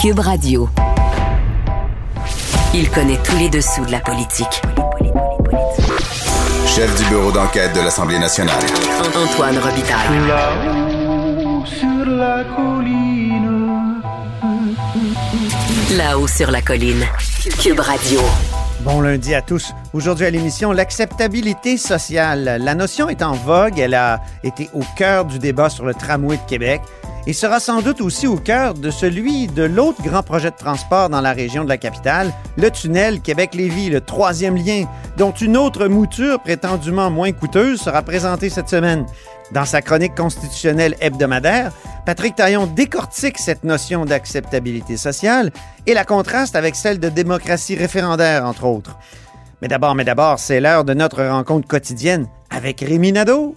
Cube Radio. Il connaît tous les dessous de la politique. Chef du bureau d'enquête de l'Assemblée nationale. Antoine Robitaille. Là-haut sur la colline. Là-haut sur la colline. Cube Radio. Bon lundi à tous. Aujourd'hui à l'émission, l'acceptabilité sociale. La notion est en vogue. Elle a été au cœur du débat sur le tramway de Québec et sera sans doute aussi au cœur de celui de l'autre grand projet de transport dans la région de la capitale, le tunnel Québec-Lévis, le troisième lien, dont une autre mouture prétendument moins coûteuse sera présentée cette semaine. Dans sa chronique constitutionnelle hebdomadaire, Patrick Taillon décortique cette notion d'acceptabilité sociale et la contraste avec celle de démocratie référendaire, entre autres. Mais d'abord, mais d'abord, c'est l'heure de notre rencontre quotidienne avec Rémi Nadeau.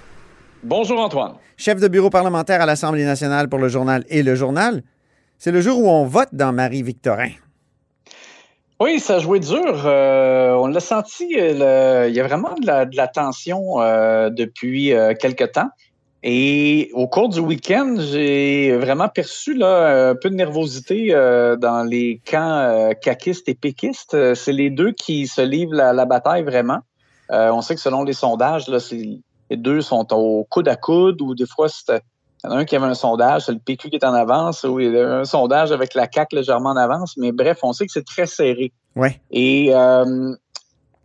Bonjour Antoine. chef de bureau parlementaire à l'Assemblée nationale pour le journal et le journal. C'est le jour où on vote dans Marie-Victorin. Oui, ça a joué dur. Euh, on l'a senti, euh, le- il y a vraiment de la, de la tension euh, depuis euh, quelque temps. Et au cours du week-end, j'ai vraiment perçu là, un peu de nervosité dans les camps caquistes et péquistes. C'est les deux qui se livrent la, la bataille vraiment. On sait que selon les sondages, là, c'est- les deux sont au coude à coude ou des fois, c'était- il y en a un qui avait un sondage, c'est le PQ qui est en avance, ou il y a un sondage avec la CAQ légèrement en avance. Mais bref, on sait que c'est très serré. Ouais. Et, euh,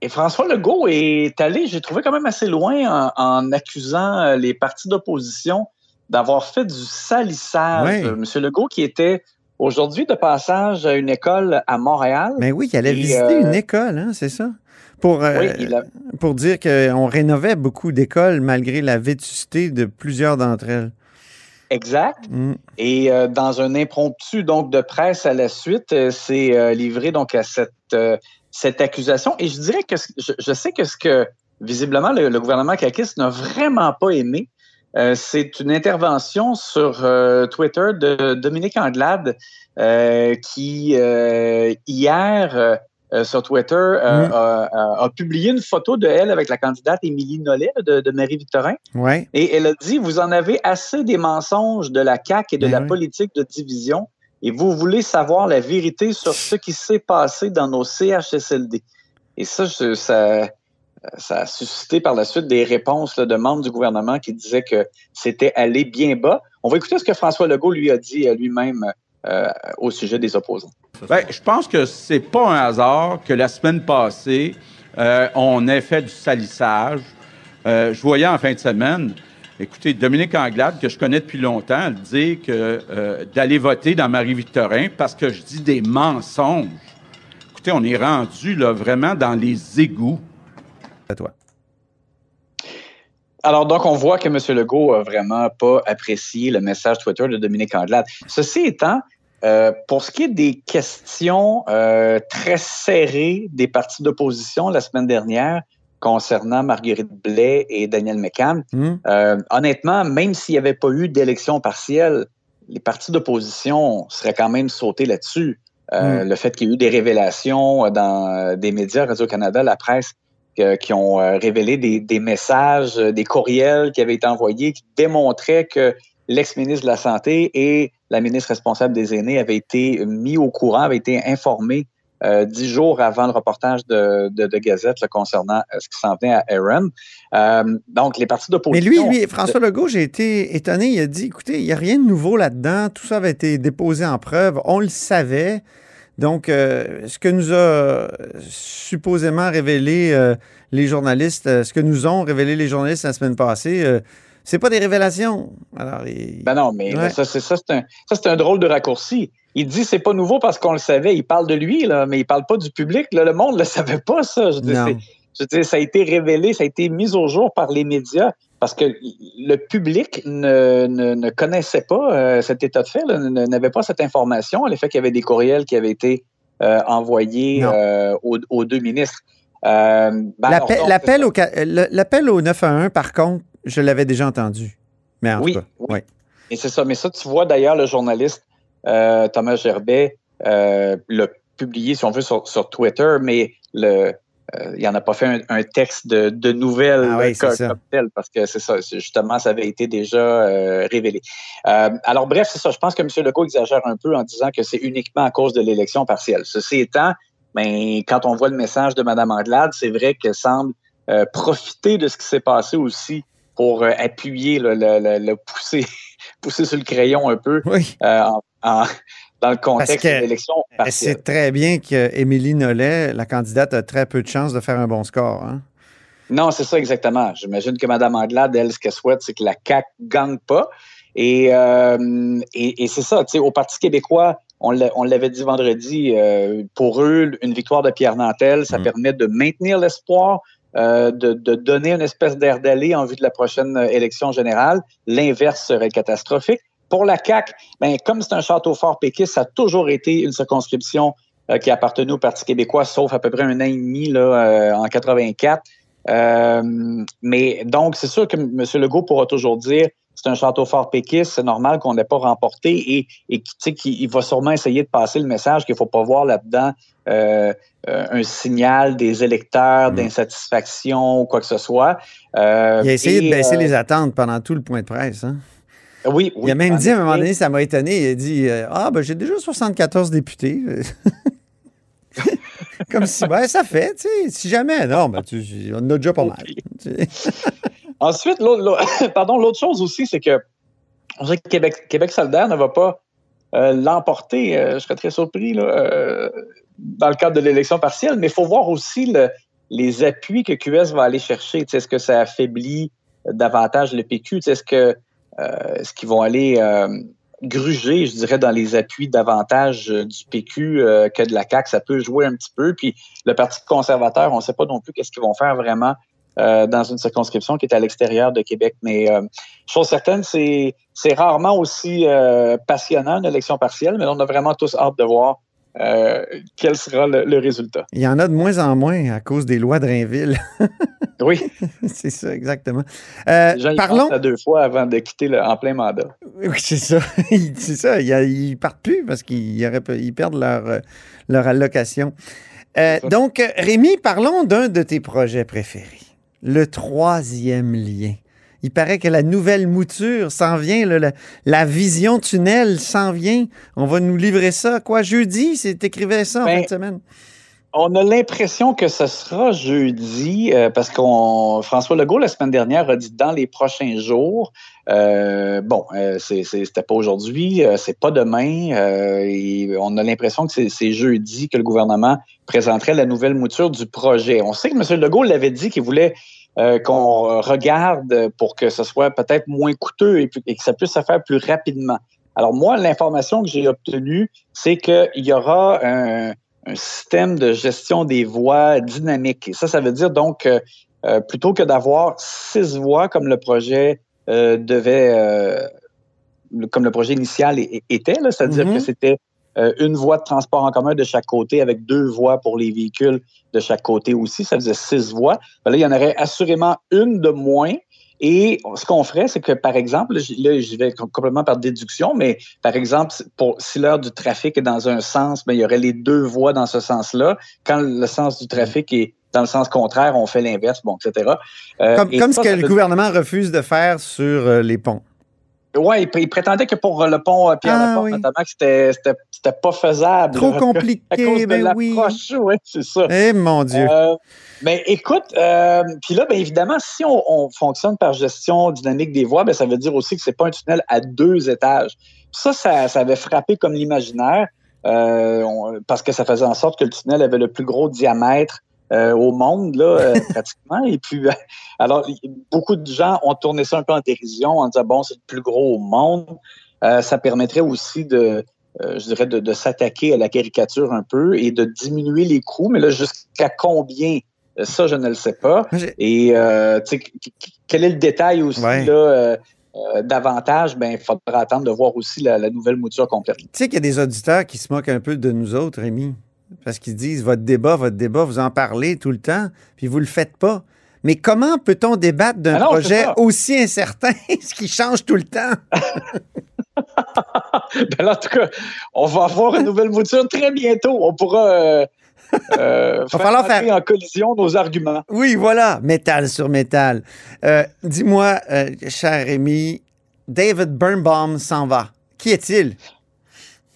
et François Legault est allé, j'ai trouvé quand même assez loin en, en accusant euh, les partis d'opposition d'avoir fait du salissage. Ouais. Euh, Monsieur Legault qui était aujourd'hui de passage à une école à Montréal. Mais oui, il allait Et, visiter euh, une école, hein, c'est ça? Pour, euh, Oui, il a- pour dire qu'on rénovait beaucoup d'écoles malgré la vétusté de plusieurs d'entre elles. exact. Mm. Et euh, dans un impromptu donc de presse à la suite, euh, c'est livré donc à cette cette accusation. Et je dirais que je, je sais que ce que visiblement le, le gouvernement caquiste n'a vraiment pas aimé, c'est une intervention sur Twitter de Dominique Anglade qui hier euh, euh, sur Twitter euh, Mm. a, a- a publié une photo de elle avec la candidate Émilie Nollet de, de Marie-Victorin. Ouais. Et elle a dit, vous en avez assez des mensonges de la CAQ et de Ben la oui. politique de division, et vous voulez savoir la vérité sur ce qui s'est passé dans nos CHSLD. Et ça, je- ça, ça a suscité par la suite des réponses là, de membres du gouvernement qui disaient que c'était allé bien bas. On va écouter ce que François Legault lui a dit euh, lui-même euh, au sujet des opposants. Ben, je pense que c'est pas un hasard que la semaine passée, euh, on ait fait du salissage. Euh, je voyais en fin de semaine, écoutez, Dominique Anglade, que je connais depuis longtemps, elle dit que euh, d'aller voter dans Marie-Victorin parce que je dis des mensonges. Écoutez, on est rendu là, vraiment dans les égouts. À toi. Alors, donc, on voit que M. Legault a vraiment pas apprécié le message Twitter de Dominique Anglade. Ceci étant, euh, pour ce qui est des questions euh, très serrées des partis d'opposition la semaine dernière concernant Marguerite Blais et Daniel McCann, Mm. euh, honnêtement, même s'il n'y avait pas eu d'élection partielle, les partis d'opposition seraient quand même sautés là-dessus. Euh, Le fait qu'il y ait eu des révélations dans des médias, Radio-Canada, la presse, qui ont révélé des, des messages, des courriels qui avaient été envoyés qui démontraient que l'ex-ministre de la Santé et la ministre responsable des aînés avaient été mis au courant, avaient été informés euh, dix jours avant le reportage de, de, de Gazette là, concernant euh, ce qui s'en venait à Aaron. Euh, donc, les partis Mais d'opposition... lui, lui, François Legault, j'ai été étonné. Il a dit écoutez, il n'y a rien de nouveau là-dedans. Tout ça avait été déposé en preuve. On le savait. Donc, euh, ce que nous a supposément révélé les journalistes, ce que nous ont révélé les journalistes la semaine passée, c'est pas des révélations. Alors, il- Ben non, mais Ouais. ça, c'est ça, c'est un, ça, c'est un drôle de raccourci. Il dit c'est pas nouveau parce qu'on le savait. Il parle de lui, là, mais il parle pas du public. Là, le monde ne le savait pas, ça. Je Non. je ça a été révélé, ça a été mis au jour par les médias. parce que le public ne, ne, ne connaissait pas euh, cet état de fait, là, n'avait pas cette information, le fait qu'il y avait des courriels qui avaient été euh, envoyés euh, aux, aux deux ministres. Ben L'appel au, l'appel au 911, par contre, je l'avais déjà entendu. Mais en Oui, tout cas, oui. Et c'est ça. Mais ça, tu vois d'ailleurs le journaliste euh, Thomas Gerbet euh, l'a publié, si on veut, sur, sur Twitter, mais le, euh, il n'en a pas fait un, un texte de, de nouvelles Ah oui, c'est co- ça. comme tel, parce que c'est ça, justement, ça avait été déjà euh, révélé. Euh, alors, bref, c'est ça. Je pense que M. Legault exagère un peu en disant que c'est uniquement à cause de l'élection partielle. Ceci étant, ben, quand on voit le message de Mme Anglade, c'est vrai qu'elle semble euh, profiter de ce qui s'est passé aussi pour euh, appuyer, le, le, le- le pousser, pousser sur le crayon un peu Oui. euh, en- en- dans le contexte que de l'élection sait très bien qu'Émilie Nollet, la candidate, a très peu de chances de faire un bon score. hein. Non, c'est ça exactement. J'imagine que Mme Anglade, elle, ce qu'elle souhaite, c'est que la CAQ gagne pas. Et, euh, et, et c'est ça, tu sais, au Parti québécois, on l'avait dit vendredi, euh, pour eux, une victoire de Pierre Nantel, ça Mm. permet de maintenir l'espoir, euh, de, de donner une espèce d'air d'aller en vue de la prochaine euh, élection générale. L'inverse serait catastrophique. Pour la CAQ, ben, comme c'est un château fort péquiste, ça a toujours été une circonscription euh, qui appartenait au Parti québécois, sauf à peu près un an et demi là, euh, en 84. Euh, mais donc, c'est sûr que M. Legault pourra toujours dire c'est un château fort péquiste, c'est normal qu'on n'ait pas remporté et, et tu sais, qu'il il va sûrement essayer de passer le message qu'il ne faut pas voir là-dedans euh, euh, un signal des électeurs Mm. d'insatisfaction ou quoi que ce soit. Euh, Il a essayé de baisser les attentes pendant tout le point de presse. hein. Oui, Il oui, a même dit à un moment donné, ça m'a étonné, il a dit Ah, ben j'ai déjà 74 députés. Comme si, ben ça fait, tu sais, si jamais, non, ben tu, on en a déjà pas mal. Ensuite, l'autre, pardon, l'autre chose aussi, c'est que on que Québec, Québec solidaire ne va pas euh, l'emporter. Euh, je serais très surpris là, euh, dans le cadre de l'élection partielle, mais il faut voir aussi le- les appuis que QS va aller chercher. Tu sais, Est-ce que ça affaiblit davantage le PQ? Tu sais, Est-ce que euh, est-ce qu'ils vont aller euh, gruger, je dirais, dans les appuis davantage euh, du PQ que de la CAQ? Ça peut jouer un petit peu. Puis le Parti conservateur, on ne sait pas non plus qu'est-ce qu'ils vont faire vraiment euh, dans une circonscription qui est à l'extérieur de Québec. Mais euh, chose certaine, c'est c'est rarement aussi euh, passionnant une élection partielle, mais on a vraiment tous hâte de voir euh, quel sera le, le résultat. Il y en a de moins en moins à cause des lois de Rainville. Oui, c'est ça, exactement. Euh, parlons. à deux fois avant de quitter le, en plein mandat. Oui, c'est ça. c'est ça. Ils, ils partent plus parce qu'ils auraient pas- ils perdent leur, leur allocation. Euh, donc, Rémi, parlons d'un de tes projets préférés. Le troisième lien. Il paraît que la nouvelle mouture s'en vient, là, la, la vision tunnel s'en vient. On va nous livrer ça, quoi, jeudi? C'est écrivais ça en Ben, fin de semaine. On a l'impression que ce sera jeudi euh, parce qu'on François Legault la semaine dernière a dit dans les prochains jours. Euh, bon, euh, c'était pas aujourd'hui, euh, c'est pas demain. euh, et on a l'impression que c'est- jeudi que le gouvernement présenterait la nouvelle mouture du projet. On sait que M. Legault l'avait dit qu'il voulait euh, qu'on regarde pour que ce soit peut-être moins coûteux et, et que ça puisse se faire plus rapidement. Alors moi, l'information que j'ai obtenue, c'est qu'il y aura un, un système de gestion des voies dynamique. Et ça, ça veut dire donc, euh, plutôt que d'avoir six voies comme le projet devait, euh, comme le projet initial était, c'est-à-dire Mhm. que c'était euh, une voie de transport en commun de chaque côté avec deux voies pour les véhicules de chaque côté aussi, ça faisait six voies. Ben là, il y en aurait assurément une de moins. Et ce qu'on ferait, c'est que, par exemple, là, j- là, j'y vais com- complètement par déduction, mais par exemple, pour, si l'heure du trafic est dans un sens, ben, il y aurait les deux voies dans ce sens-là. Quand le sens du trafic est dans le sens contraire, on fait l'inverse, bon, etc. Euh, Comme, et comme ça, ce que le gouvernement refuse de faire sur euh, les ponts. Ouais, il, il prétendait que pour euh, le pont euh, Pierre Ah, Laporte, oui. notamment, que c'était, pas faisable. Trop compliqué, À cause de ben oui. l'approche, ouais, c'est ça. Eh mon Dieu. Euh, mais écoute, euh, puis là, bien évidemment, si on, on fonctionne par gestion dynamique des voies, ben, ça veut dire aussi que c'est pas un tunnel à deux étages. Ça, ça, ça avait frappé comme l'imaginaire euh, on- parce que ça faisait en sorte que le tunnel avait le plus gros diamètre euh, au monde, là, euh, pratiquement. Et puis, euh, alors, beaucoup de gens ont tourné ça un peu en dérision en disant, bon, c'est le plus gros au monde. Ça permettrait aussi de, je dirais, de, de s'attaquer à la caricature un peu et de diminuer les coûts. Mais là, jusqu'à combien? Ça, je ne le sais pas. Et euh, tu sais, qu- qu- quel est le détail aussi Ouais. là, euh, davantage? Ben, il faudra attendre de voir aussi la, la nouvelle mouture complète. Tu sais qu'il y a des auditeurs qui se moquent un peu de nous autres, Rémi, parce qu'ils disent votre débat, votre débat, vous en parlez tout le temps, puis vous le faites pas. Mais comment peut-on débattre d'un Ah projet aussi incertain, ce qui change tout le temps? Ben là, en tout cas, on va avoir une nouvelle mouture très bientôt. On pourra euh, euh, faire faire- en collision nos arguments. Oui, voilà, métal sur métal. Euh, Dis-moi, euh, cher Rémi, David Birnbaum s'en va. Qui est-il?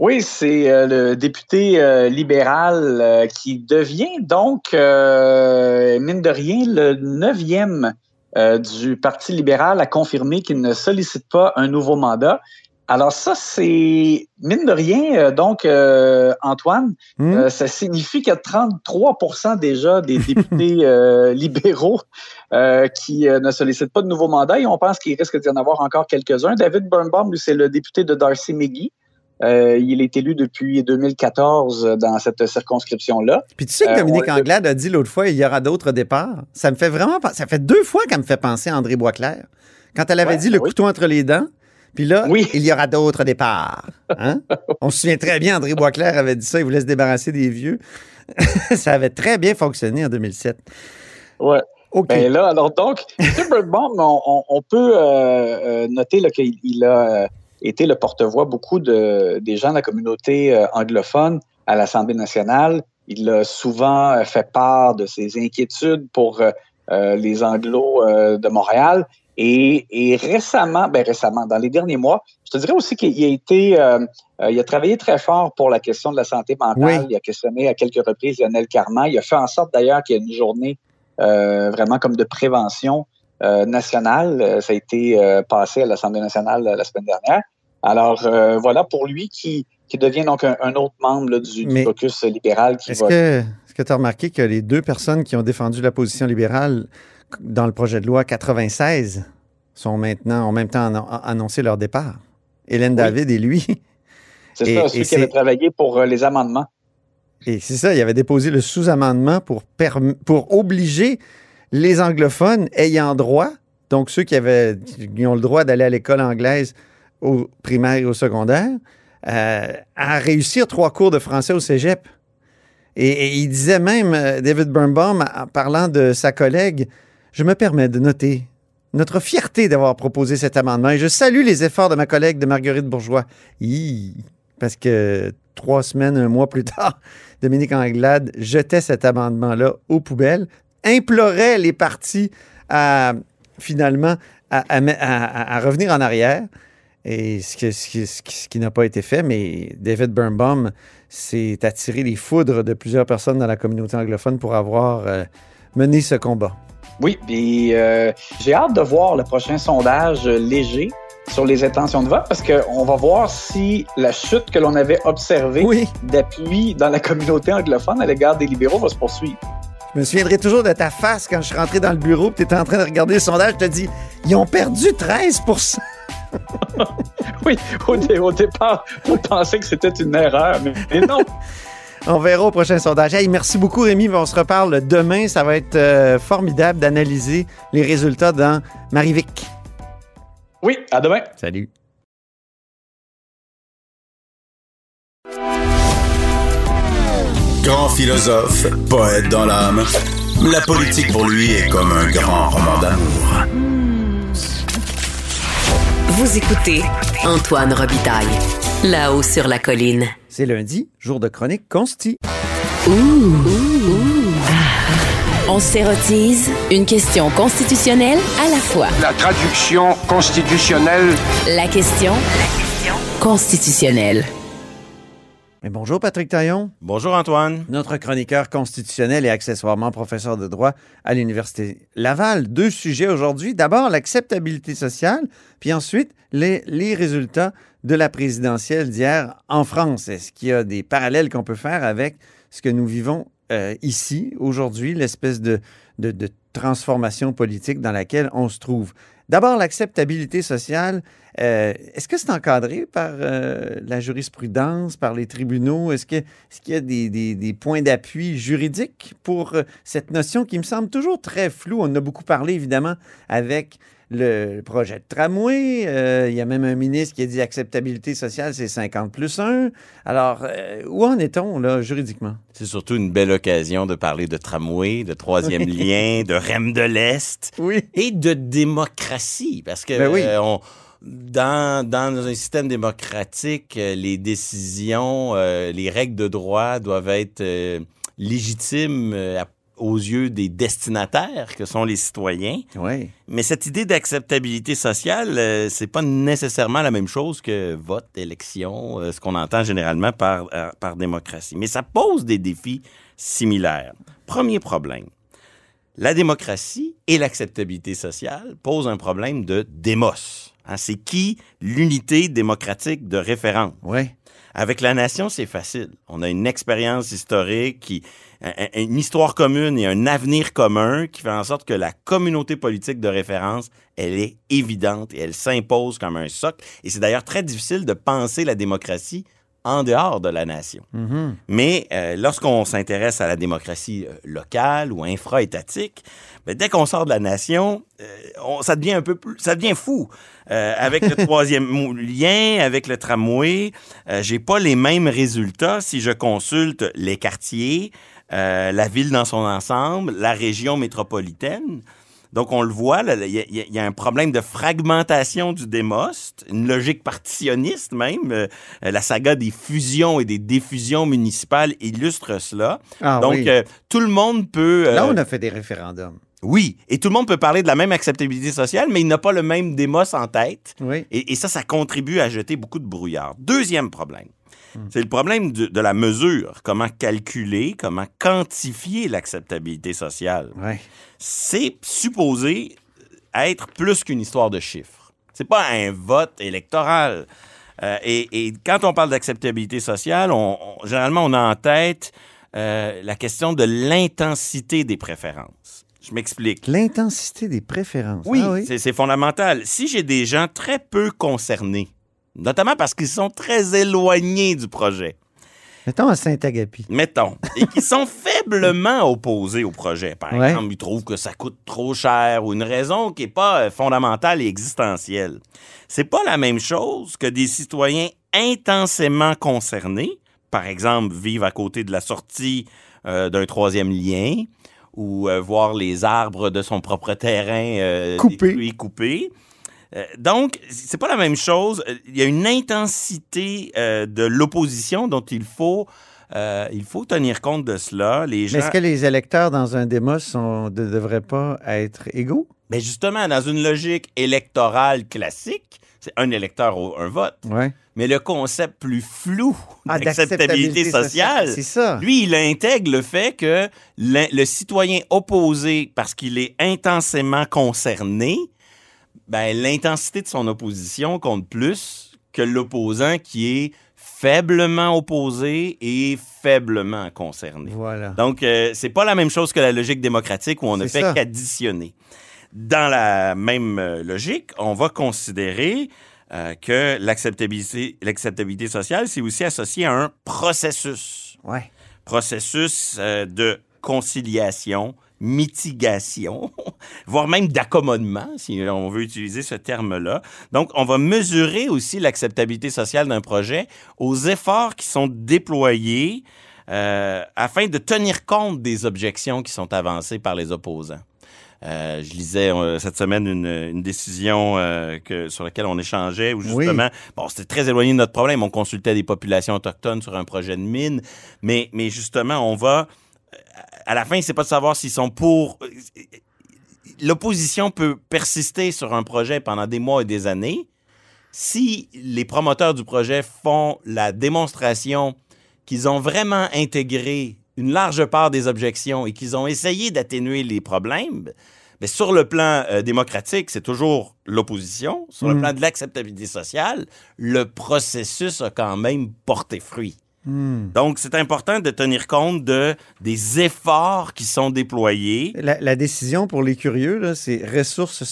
Oui, c'est euh, le député euh, libéral euh, qui devient donc, euh, mine de rien, le neuvième euh, du Parti libéral à confirmer qu'il ne sollicite pas un nouveau mandat. Alors ça, c'est, mine de rien, euh, donc, euh, Antoine, Hmm? euh, ça signifie qu'il y a 33% déjà des députés euh, libéraux euh, qui ne sollicitent pas de nouveau mandat et on pense qu'il risque d'y en avoir encore quelques-uns. David Birnbaum, lui, c'est le député de Darcy McGee. Euh, il est élu depuis 2014 dans cette circonscription-là. Puis tu sais que Euh, Dominique Anglade a dit l'autre fois, il y aura d'autres départs. Ça me fait vraiment... Ça fait deux fois qu'elle me fait penser à André Boisclair. Quand elle avait Ouais, dit le oui. couteau entre les dents, puis là, Oui. il y aura d'autres départs. Hein? On se souvient très bien, André Boisclair avait dit ça, il voulait se débarrasser des vieux. ça avait très bien fonctionné en 2007. Ouais. OK. Ben là, alors donc, on, on- on peut euh, euh, noter qu'il il a euh, été le porte-voix beaucoup de, des gens de la communauté euh, anglophone à l'Assemblée nationale. Il a souvent euh, fait part de ses inquiétudes pour euh, euh, les Anglos euh, de Montréal. Et, et récemment, ben récemment, dans les derniers mois, je te dirais aussi qu'il a été, euh, il a travaillé très fort pour la question de la santé mentale. Oui. Il a questionné à quelques reprises Lionel Carman. Il a fait en sorte d'ailleurs qu'il y ait une journée euh, vraiment comme de prévention nationale. Euh, Ça a été euh, passé à l'Assemblée nationale euh, la semaine dernière. Alors euh, voilà pour lui qui, qui devient donc un, un autre membre là, du, du caucus libéral qui Est-ce que est-ce tu as remarqué que les deux personnes qui ont défendu la position libérale dans le projet de loi 96 sont maintenant, en même temps, annon- annoncé leur départ? Hélène David et lui. C'est ça, celui qui avait travaillé pour euh, les amendements. Et c'est ça, il avait déposé le sous-amendement pour, pour obliger les anglophones ayant droit, donc ceux qui, avaient, qui ont le droit d'aller à l'école anglaise au primaire et au secondaire, euh, à réussir trois cours de français au cégep. Et, il disait même, euh, David Birnbaum, en parlant de sa collègue, je me permets de noter notre fierté d'avoir proposé cet amendement et je salue les efforts de ma collègue de Marguerite Bourgeois. Parce que trois semaines, un mois plus tard, Dominique Anglade jetait cet amendement-là aux poubelles, implorait les partis à finalement à, à- à- à revenir en arrière. Et ce, que- ce qui- ce qui- ce qui n'a pas été fait, mais David Birnbaum s'est attiré les foudres de plusieurs personnes dans la communauté anglophone pour avoir euh, mené ce combat. Oui, puis euh, j'ai hâte de voir le prochain sondage léger sur les intentions de vote parce qu'on va voir si la chute que l'on avait observée Oui, d'appui dans la communauté anglophone à l'égard des libéraux va se poursuivre. Je me souviendrai toujours de ta face quand je suis rentré dans le bureau et tu étais en train de regarder le sondage. Je te dis, ils ont perdu 13% Oui, au, dé- au départ, on pensait que c'était une erreur, mais, mais non. On verra au prochain sondage. Hey, merci beaucoup, Rémi. On se reparle demain. Ça va être euh, formidable d'analyser les résultats dans Marivic. Oui, à demain. Salut. Grand philosophe, poète dans l'âme, la politique pour lui est comme un grand roman d'amour. Vous écoutez Antoine Robitaille, là-haut sur la colline. C'est lundi, jour de chronique consti. On s'érotise une question constitutionnelle à la fois. La traduction constitutionnelle La question constitutionnelle. Mais bonjour, Patrick Taillon, Bonjour Antoine. notre chroniqueur constitutionnel et accessoirement professeur de droit à l'Université Laval. Deux sujets aujourd'hui. D'abord, l'acceptabilité sociale, puis ensuite, les, les résultats de la présidentielle d'hier en France. Est-ce qu'il y a des parallèles qu'on peut faire avec ce que nous vivons euh, ici, aujourd'hui, l'espèce de, de, de transformation politique dans laquelle on se trouve? D'abord, l'acceptabilité sociale. euh, Est-ce que c'est encadré par euh, la jurisprudence, par les tribunaux? Est-ce qu'il y a des, des- des points d'appui juridiques pour euh, cette notion qui me semble toujours très floue? On en a beaucoup parlé, évidemment, avec le projet de tramway. Euh, il y a même un ministre qui a dit acceptabilité sociale, c'est 50 plus 1. Alors, euh, où en est-on, là, juridiquement? C'est surtout une belle occasion de parler de tramway, de troisième lien, de REM de l'Est Oui. et de démocratie. Parce que Ben oui. euh, on- dans, dans un système démocratique, les décisions, les règles de droit doivent être légitimes à- aux yeux des destinataires, que sont les citoyens. Oui. Mais cette idée d'acceptabilité sociale, euh, c'est pas nécessairement la même chose que vote, élection, euh, ce qu'on entend généralement par, euh, par démocratie. Mais ça pose des défis similaires. Premier problème. La démocratie et l'acceptabilité sociale posent un problème de démos. Hein, c'est qui l'unité démocratique de référence? Oui. Avec la nation, c'est facile. On a une expérience historique, qui, une histoire commune et un avenir commun qui fait en sorte que la communauté politique de référence, elle est évidente et elle s'impose comme un socle. Et c'est d'ailleurs très difficile de penser la démocratie en dehors de la nation. Mhm. Mais euh, lorsqu'on s'intéresse à la démocratie euh, locale ou infra-étatique, ben, dès qu'on sort de la nation, euh, on- ça devient un peu plus, ça devient fou. Avec le troisième lien, avec le tramway, j'ai pas les mêmes résultats si je consulte les quartiers, la ville dans son ensemble, la région métropolitaine. Donc, on le voit, il y, a- y un problème de fragmentation du démost, une logique partitionniste même. Euh, la saga des fusions et des diffusions municipales illustre cela. Ah Donc, oui. euh, tout le monde peut... euh, Là, on a fait des référendums. Oui, et tout le monde peut parler de la même acceptabilité sociale, mais il n'a pas le même démos en tête. Oui. Et, et ça, ça contribue à jeter beaucoup de brouillard. Deuxième problème, c'est le problème de, de la mesure. Comment calculer, comment quantifier l'acceptabilité sociale. Oui. C'est supposé être plus qu'une histoire de chiffres. C'est pas un vote électoral. Euh, et, et quand on parle d'acceptabilité sociale, on, on- généralement, on a en tête euh, la question de l'intensité des préférences. Je m'explique. L'intensité des préférences. Oui, Ah c'est- c'est fondamental. Si j'ai des gens très peu concernés, notamment parce qu'ils sont très éloignés du projet, Mettons à Saint-Agapi. mettons, et qui sont faiblement opposés au projet. Par Ouais. exemple, ils trouvent que ça coûte trop cher ou une raison qui n'est pas euh, fondamentale et existentielle. C'est pas la même chose que des citoyens intensément concernés, par exemple, vivre à côté de la sortie euh, d'un troisième lien ou euh, voir les arbres de son propre terrain euh, coupés. Euh, donc, c'est pas la même chose. Il y a une intensité euh, de l'opposition dont il faut, euh, il faut tenir compte de cela. Les gens, Mais est-ce que les électeurs dans un démos ne devraient pas être égaux? Ben justement, dans une logique électorale classique, c'est un électeur au- un vote. Mais le concept plus flou Ah, d'acceptabilité sociale, ça. lui, il intègre le fait que le citoyen opposé, parce qu'il est intensément concerné, ben, l'intensité de son opposition compte plus que l'opposant qui est faiblement opposé et faiblement concerné. Voilà. Donc, euh, c'est pas la même chose que la logique démocratique où on ne fait qu'additionner. Dans la même euh, logique, on va considérer euh, que l'acceptabilité, l'acceptabilité sociale, c'est aussi associé à un processus. Ouais. Processus euh, de conciliation, mitigation, voire même d'accommodement, si on veut utiliser ce terme-là. Donc, on va mesurer aussi l'acceptabilité sociale d'un projet aux efforts qui sont déployés euh, afin de tenir compte des objections qui sont avancées par les opposants. Euh, je lisais euh, cette semaine une, une décision euh, que, sur laquelle on échangeait où Oui. justement, bon, c'était très éloigné de notre problème. On consultait des populations autochtones sur un projet de mine, mais, mais justement, on va à la fin, c'est pas de savoir s'ils sont pour. L'opposition peut persister sur un projet pendant des mois et des années. Si les promoteurs du projet font la démonstration qu'ils ont vraiment intégré une large part des objections et qu'ils ont essayé d'atténuer les problèmes, mais sur le plan euh, démocratique, c'est toujours l'opposition. Sur le Mm. plan de l'acceptabilité sociale, le processus a quand même porté fruit. Hmm. Donc, c'est important de tenir compte de, des efforts qui sont déployés. La, la décision pour les curieux, c'est ressources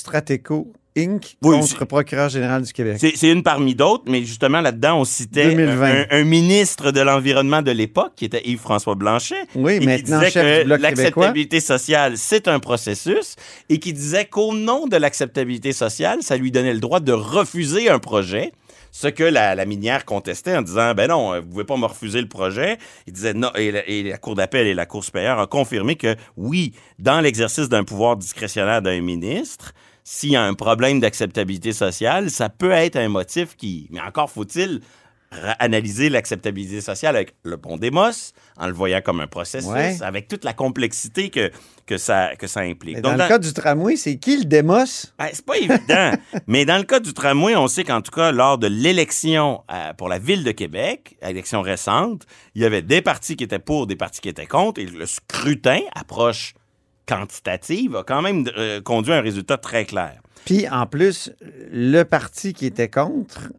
Inc. Oui, contre procureur général du Québec. C'est une parmi d'autres, mais justement là-dedans, on citait 2020. un, un ministre de l'Environnement de l'époque, qui était Yves-François Blanchet, Oui, et qui maintenant disait chef que l'acceptabilité sociale, c'est un processus, et qui disait qu'au nom de l'acceptabilité sociale, ça lui donnait le droit de refuser un projet. Ce que la, minière contestait en disant, ben non, euh, vous pouvez pas me refuser le projet. Il disait non, et la, et la Cour d'appel et la Cour supérieure ont confirmé que oui, dans l'exercice d'un pouvoir discrétionnaire d'un ministre, s'il y a un problème d'acceptabilité sociale, ça peut être un motif qui, mais encore faut-il analyser l'acceptabilité sociale avec le pont Demos, en le voyant comme un processus, Ouais. avec toute la complexité que, que, ça, que ça implique. Mais Donc, dans le cas du tramway, c'est qui le démos? ben, c'est pas évident. Mais dans le cas du tramway, on sait qu'en tout cas, lors de l'élection euh, pour la ville de Québec, élection récente, il y avait des partis qui étaient pour, des partis qui étaient contre, et le scrutin, approche quantitative, a quand même euh, conduit à un résultat très clair. Puis en plus, le parti qui était contre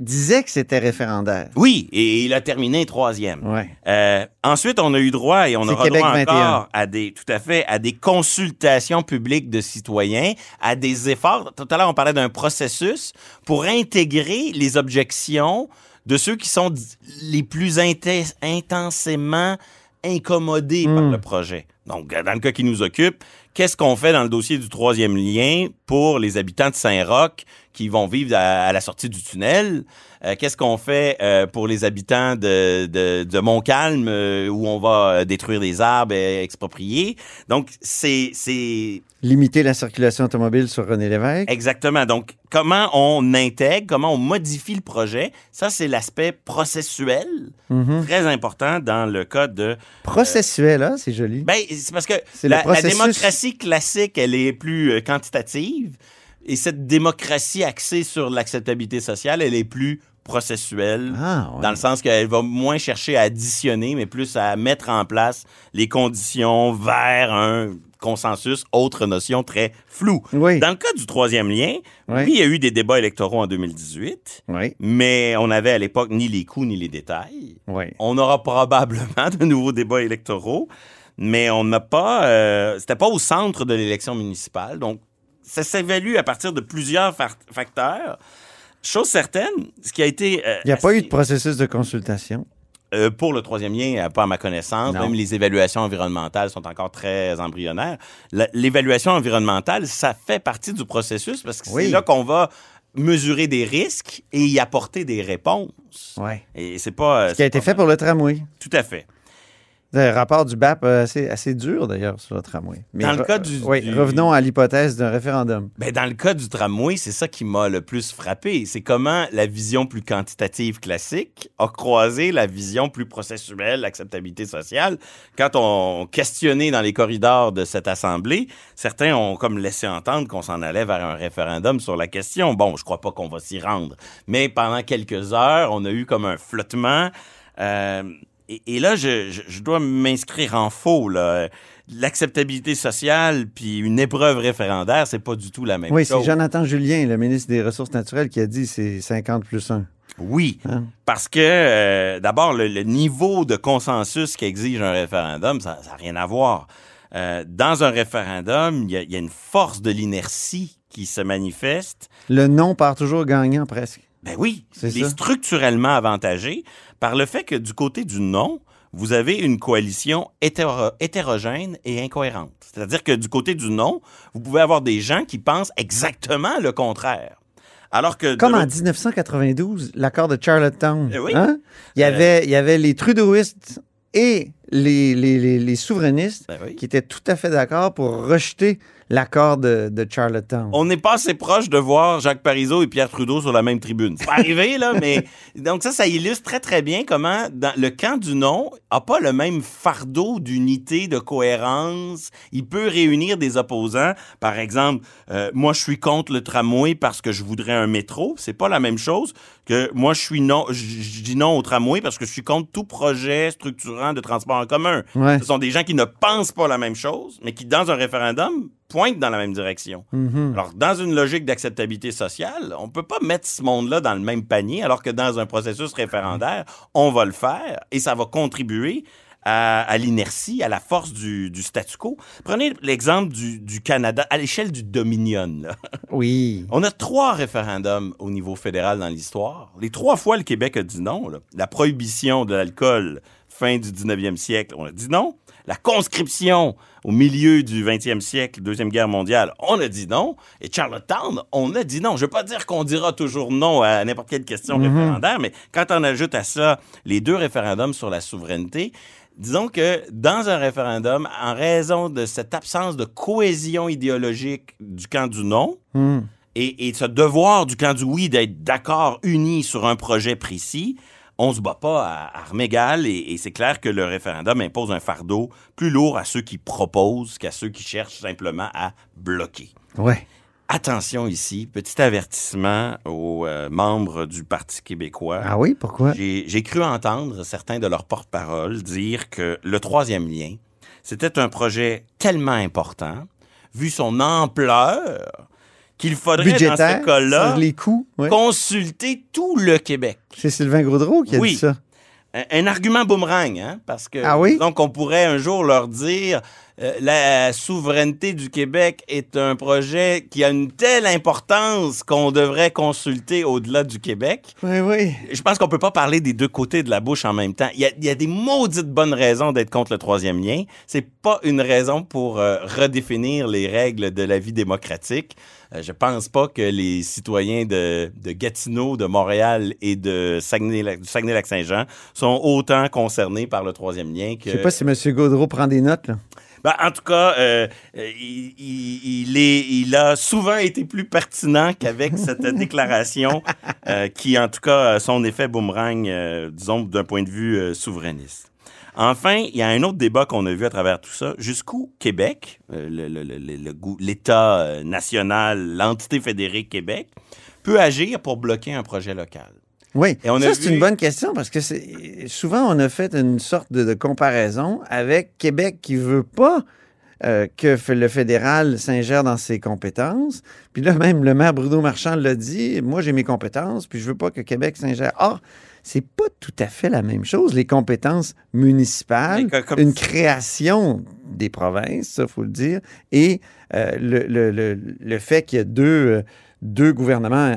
disait que c'était référendaire. Oui, et il a terminé troisième. Ouais. Euh, ensuite, on a eu droit, et on aura Québec droit 21. encore à des, tout à fait, à des consultations publiques de citoyens, à des efforts. Tout à l'heure, on parlait d'un processus pour intégrer les objections de ceux qui sont les plus inten- intensément incommodés par Hmm. le projet. Donc, dans le cas qui nous occupe, qu'est-ce qu'on fait dans le dossier du troisième lien pour les habitants de Saint-Roch qui vont vivre à, à la sortie du tunnel? Euh, qu'est-ce qu'on fait euh, pour les habitants de, de, de Montcalm euh, où on va détruire des arbres et exproprier? Donc, c'est... c'est Limiter la circulation automobile sur René Lévesque. Exactement. Donc, comment on intègre, comment on modifie le projet, ça, c'est l'aspect processuel, Mhm. très important dans le cas de... Processuel, hein, c'est joli. Ben, c'est parce que la, démocratie classique, elle est plus euh, quantitative. Et cette démocratie axée sur l'acceptabilité sociale, elle est plus processuelle. Ah, ouais. Dans le sens qu'elle va moins chercher à additionner, mais plus à mettre en place les conditions vers un consensus, autre notion très floue. Oui. Dans le cas du troisième lien, Oui. oui, il y a eu des débats électoraux en 2018, Oui, mais on n'avait à l'époque ni les coûts ni les détails. On aura probablement de nouveaux débats électoraux, mais on n'a pas. euh, C'était pas au centre de l'élection municipale. Donc, ça s'évalue à partir de plusieurs fa- facteurs. Chose certaine, ce qui a été. euh, Il n'y a pas eu de processus de consultation? euh, pour le troisième lien, pas à ma connaissance. Non. Même les évaluations environnementales sont encore très embryonnaires. L'évaluation environnementale, ça fait partie du processus parce que Oui. c'est là qu'on va mesurer des risques et y apporter des réponses. Ouais. Et c'est pas. Ce qui a été fait pour le tramway. Tout à fait. Le rapport du BAP euh, assez, assez dur, d'ailleurs, sur le tramway. Mais Dans le cas du- Oui, du- revenons à l'hypothèse d'un référendum. Ben, dans le cas du tramway, c'est ça qui m'a le plus frappé. C'est comment la vision plus quantitative classique a croisé la vision plus processuelle, l'acceptabilité sociale. Quand on questionnait dans les corridors de cette assemblée, certains ont comme laissé entendre qu'on s'en allait vers un référendum sur la question. Bon, je crois pas qu'on va s'y rendre. Mais pendant quelques heures, on a eu comme un flottement. Euh, et, et là, je, je- je dois m'inscrire en faux. là. L'acceptabilité sociale puis une épreuve référendaire, c'est pas du tout la même Oui, c'est chose. Jonathan Julien, le ministre des Ressources naturelles, qui a dit c'est 50 plus 1. Oui, Hein? parce que euh, d'abord, le, le niveau de consensus qu'exige un référendum, ça n'a rien à voir. Euh, dans un référendum, il y, a- il y a une force de l'inertie qui se manifeste. Le non part toujours gagnant, presque. Ben oui, C'est il est structurellement avantagé par le fait que du côté du non, vous avez une coalition hétéro- hétérogène et incohérente. C'est-à-dire que du côté du non, vous pouvez avoir des gens qui pensent exactement le contraire. Alors que Comme en l'autre- 1992, l'accord de Charlottetown. Eh oui. Hein? Il, y Euh, avait, il y avait les trudeauistes et les, les, les, les souverainistes Ben oui. qui étaient tout à fait d'accord pour rejeter l'accord de, de Charlottetown. On n'est pas assez proche de voir Jacques Parizeau et Pierre Trudeau sur la même tribune. C'est pas arrivé, là, mais. Donc, ça, ça illustre très, très bien comment dans le camp du non a pas le même fardeau d'unité, de cohérence. Il peut réunir des opposants. Par exemple, euh, moi, je suis contre le tramway parce que je voudrais un métro. C'est pas la même chose que moi, je suis non. Je je dis non au tramway parce que je suis contre tout projet structurant de transport en commun. Ouais. Ce sont des gens qui ne pensent pas la même chose, mais qui, dans un référendum, pointent dans la même direction. Mhm. Alors, dans une logique d'acceptabilité sociale, on peut pas mettre ce monde-là dans le même panier, alors que dans un processus référendaire, on va le faire et ça va contribuer à, à l'inertie, à la force du, du statu quo. Prenez l'exemple du, du Canada à l'échelle du Dominion. là. Oui. On a trois référendums au niveau fédéral dans l'histoire. Les trois fois, le Québec a dit non. là. La prohibition de l'alcool, fin du 19e siècle, on a dit non. La conscription au milieu du 20e siècle, Deuxième Guerre mondiale, on a dit non. Et Charlottetown, on a dit non. Je veux pas dire qu'on dira toujours non à n'importe quelle question référendaire, mais quand on ajoute à ça les deux référendums sur la souveraineté, disons que dans un référendum, en raison de cette absence de cohésion idéologique du camp du non, Hmm. et, et ce devoir du camp du oui d'être d'accord, unis sur un projet précis, on se bat pas à armes égales et, et c'est clair que le référendum impose un fardeau plus lourd à ceux qui proposent qu'à ceux qui cherchent simplement à bloquer. Ouais. Attention ici, petit avertissement aux euh, membres du Parti québécois. Ah oui, pourquoi? J'ai j'ai cru entendre certains de leurs porte-paroles dire que le troisième lien, c'était un projet tellement important, vu son ampleur, qu'il faudrait, dans Budgétaire, ce cas-là, les coûts. ouais. consulter tout le Québec. C'est Sylvain Gaudreau qui a Oui. dit ça. Un, un argument boomerang, hein, parce que Ah oui? donc on pourrait un jour leur dire euh, la souveraineté du Québec est un projet qui a une telle importance qu'on devrait consulter au-delà du Québec. Oui, oui. Je pense qu'on peut pas parler des deux côtés de la bouche en même temps. Il y a, il y a des maudites bonnes raisons d'être contre le troisième lien. C'est pas une raison pour euh, redéfinir les règles de la vie démocratique. Euh, je pense pas que les citoyens de, de Gatineau, de Montréal et de Saguenay-Lac-Saint-Jean sont autant concernés par le troisième lien que... Je sais pas si M. Gaudreau prend des notes, là. Ben, en tout cas, euh, euh, il, il- il est, il a souvent été plus pertinent qu'avec cette déclaration euh, qui, en tout cas, a son effet boomerang, euh, disons, d'un point de vue euh, souverainiste. Enfin, il y a un autre débat qu'on a vu à travers tout ça. Jusqu'où Québec, euh, le- le- le- le- le gou- l'État national, l'entité fédérée Québec, peut agir pour bloquer un projet local? Oui, Et on a ça, c'est vu- une bonne question parce que souvent, on a fait une sorte de, de comparaison avec Québec qui veut pas euh, que le fédéral s'ingère dans ses compétences. Puis là, même le maire Bruno Marchand l'a dit, moi, j'ai mes compétences, puis je veux pas que Québec s'ingère. Or, c'est pas tout à fait la même chose. Les compétences municipales, une création des provinces, ça, faut le dire, et euh, le, le- le- le fait qu'il y a deux, euh, deux gouvernements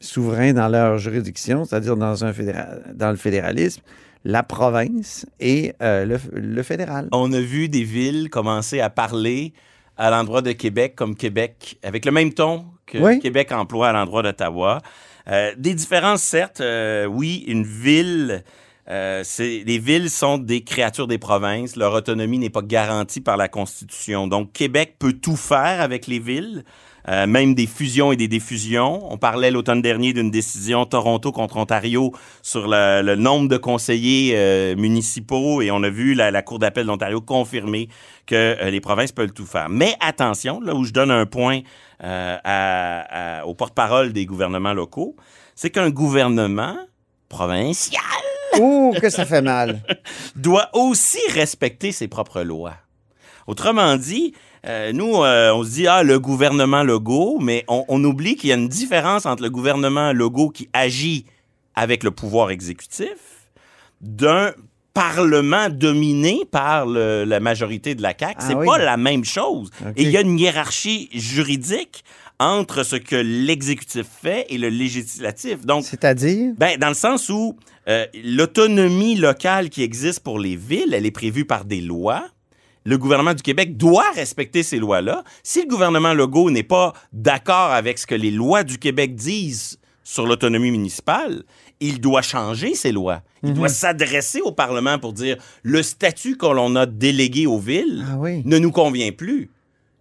souverains dans leur juridiction, c'est-à-dire dans, un fédéral, dans le fédéralisme, la province et euh, le, le fédéral. On a vu des villes commencer à parler à l'endroit de Québec comme Québec, avec le même ton que Oui. Québec emploie à l'endroit d'Ottawa. Euh, des différences, certes. euh, oui, une ville, euh, les villes sont des créatures des provinces. Leur autonomie n'est pas garantie par la Constitution. Donc, Québec peut tout faire avec les villes. Euh, même des fusions et des défusions. On parlait l'automne dernier d'une décision Toronto contre Ontario sur le, le nombre de conseillers euh, municipaux et on a vu la, la Cour d'appel d'Ontario confirmer que euh, les provinces peuvent tout faire. Mais attention, là où je donne un point à- à- au porte-parole des gouvernements locaux, c'est qu'un gouvernement provincial Oh, que ça fait mal. doit aussi respecter ses propres lois. Autrement dit, euh, nous, euh, on se dit, ah, le gouvernement Legault, mais on, on oublie qu'il y a une différence entre le gouvernement Legault qui agit avec le pouvoir exécutif d'un parlement dominé par le- la majorité de la CAQ. Ah c'est oui. pas la même chose. Et il y a une hiérarchie juridique entre ce que l'exécutif fait et le législatif. Donc, C'est-à-dire? ben, dans le sens où euh, l'autonomie locale qui existe pour les villes, elle est prévue par des lois. Le gouvernement du Québec doit respecter ces lois-là. Si le gouvernement Legault n'est pas d'accord avec ce que les lois du Québec disent sur l'autonomie municipale, il doit changer ces lois. Il doit s'adresser au Parlement pour dire le statut que l'on a délégué aux villes Ah oui. ne nous convient plus.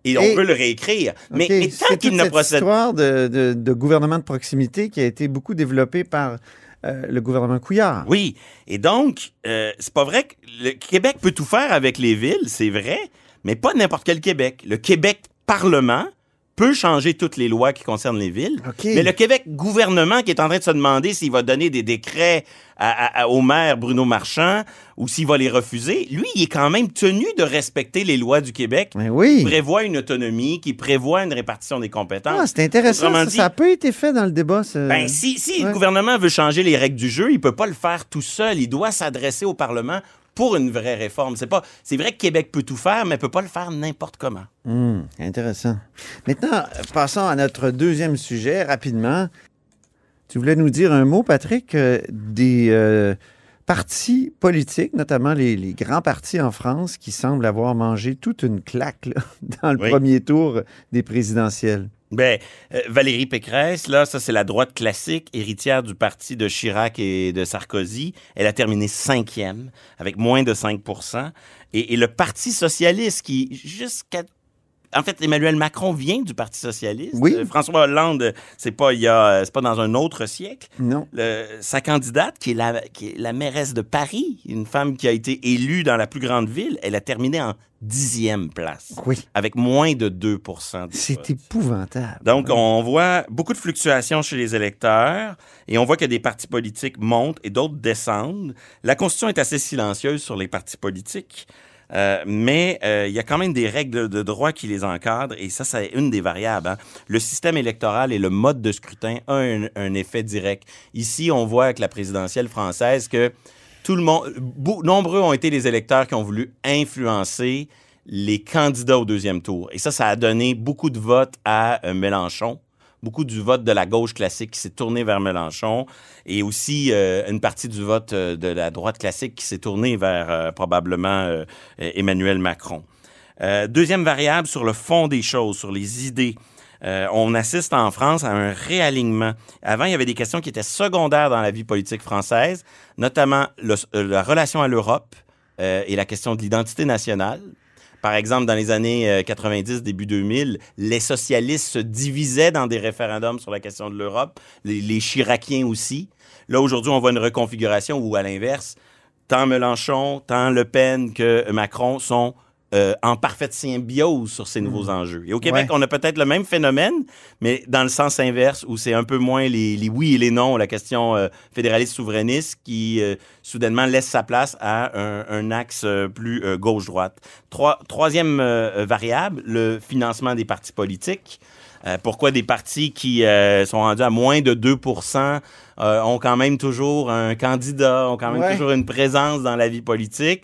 Et on peut le réécrire. Mais, tant c'est qu'il ne cette procède histoire de, de- de gouvernement de proximité qui a été beaucoup développée par euh, le gouvernement Couillard. Oui. Et donc, euh, c'est pas vrai que le Québec peut tout faire avec les villes, c'est vrai, mais pas n'importe quel Québec. Le Québec Parlement peut changer toutes les lois qui concernent les villes. Mais le Québec gouvernement qui est en train de se demander s'il va donner des décrets à- à- à- au maire Bruno Marchand ou s'il va les refuser, lui, il est quand même tenu de respecter les lois du Québec Ben qui oui. prévoient une autonomie, qui prévoient une répartition des compétences. Ah, c'est intéressant. Ça, a peu été fait dans le débat. ce- Ben, si, si Ouais. le gouvernement veut changer les règles du jeu, il peut pas le faire tout seul. Il doit s'adresser au Parlement pour une vraie réforme. C'est pas, c'est vrai que Québec peut tout faire, mais peut pas le faire n'importe comment. Hum, intéressant. Maintenant, passons à notre deuxième sujet rapidement. Tu voulais nous dire un mot, Patrick, euh, des euh, partis politiques, notamment les, les grands partis en France, qui semblent avoir mangé toute une claque là, dans le Oui. premier tour des présidentielles. Ben, euh, Valérie Pécresse, là, ça c'est la droite classique, héritière du parti de Chirac et de Sarkozy. Elle a terminé cinquième, avec moins de 5 et, et le Parti socialiste, qui jusqu'à en fait, Emmanuel Macron vient du Parti socialiste. Oui. Euh, François Hollande, c'est pas il y a, c'est pas dans un autre siècle. Non. Le- sa candidate, qui est, la, qui est la mairesse de Paris, une femme qui a été élue dans la plus grande ville, elle a terminé en dixième place, Oui. avec moins de 2 des C'est épouvantable. Donc, on voit beaucoup de fluctuations chez les électeurs et on voit que des partis politiques montent et d'autres descendent. La Constitution est assez silencieuse sur les partis politiques, euh, mais euh, il y a quand même des règles de droit qui les encadrent et ça, c'est une des variables. hein. Le système électoral et le mode de scrutin ont un, effet direct. Ici, on voit avec la présidentielle française que tout le monde, nombreux ont été les électeurs qui ont voulu influencer les candidats au deuxième tour. Et ça, ça a donné beaucoup de votes à euh, Mélenchon, beaucoup du vote de la gauche classique qui s'est tourné vers Mélenchon, et aussi euh, une partie du vote euh, de la droite classique qui s'est tournée vers euh, probablement Emmanuel Macron. Deuxième variable sur le fond des choses, sur les idées. On assiste en France à un réalignement. Avant, il y avait des questions qui étaient secondaires dans la vie politique française, notamment la relation à l'Europe et la question de l'identité nationale. Par exemple, dans les années euh, 90, début 2000, les socialistes se divisaient dans des référendums sur la question de l'Europe, les, les aussi. Là, aujourd'hui, on voit une reconfiguration où, à l'inverse, tant Mélenchon, tant Le Pen que Macron sont euh, en parfaite symbiose sur ces nouveaux enjeux. Et au Québec, Ouais. on a peut-être le même phénomène, mais dans le sens inverse, où c'est un peu moins les, les oui et les non, la question euh, fédéraliste souverainiste qui euh, soudainement laisse sa place à un, un axe plus gauche-droite. Trois- troisième variable, le financement des partis politiques. Euh, pourquoi des partis qui euh, sont rendus à moins de 2 euh, ont quand même toujours un candidat, ont quand même Ouais. toujours une présence dans la vie politique?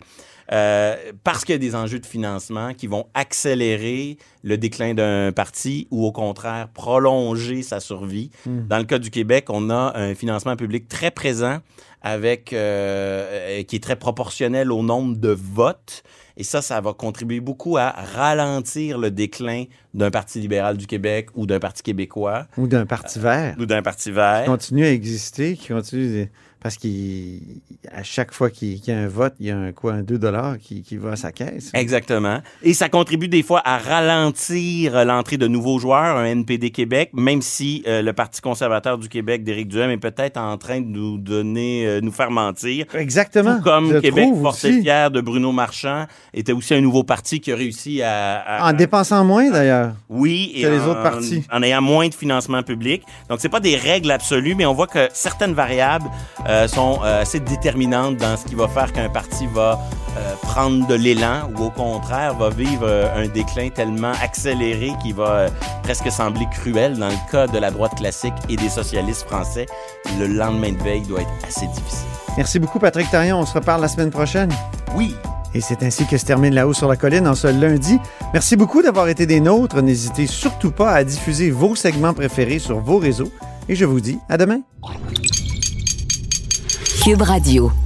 Euh, parce qu'il y a des enjeux de financement qui vont accélérer le déclin d'un parti ou au contraire prolonger sa survie. Dans le cas du Québec, on a un financement public très présent avec euh, euh, qui est très proportionnel au nombre de votes. Et ça, ça va contribuer beaucoup à ralentir le déclin d'un Parti libéral du Québec ou d'un Parti québécois Ou d'un parti vert. ou d'un Parti Qui vert. continue à exister, qui continue. Parce qu'à chaque fois qu'il y a un vote, il y a un quoi, un 2 qui, qui va à sa caisse. Exactement. Et ça contribue des fois à ralentir euh, l'entrée de nouveaux joueurs, un NPD Québec, même si euh, le Parti conservateur du Québec d'Éric Duhem est peut-être en train de nous donner, euh, nous faire mentir. Exactement. Tout comme je Québec aussi. fier de Bruno Marchand était aussi un nouveau parti qui a réussi à... à- En dépensant moins, d'ailleurs. oui, et que les en- autres partis. En ayant moins de financement public. Donc, c'est pas des règles absolues, mais on voit que certaines variables euh, sont euh, assez déterminantes dans ce qui va faire qu'un parti va euh, prendre de l'élan ou au contraire va vivre euh, un déclin tellement accéléré qu'il va euh, presque sembler cruel. Dans le cas de la droite classique et des socialistes français, le lendemain de veille doit être assez difficile. Merci beaucoup, Patrick Tarion. On se reparle la semaine prochaine. Oui, Et c'est ainsi que se termine La Haut sur la Colline en ce lundi. Merci beaucoup d'avoir été des nôtres. N'hésitez surtout pas à diffuser vos segments préférés sur vos réseaux. Et je vous dis à demain. Cube Radio.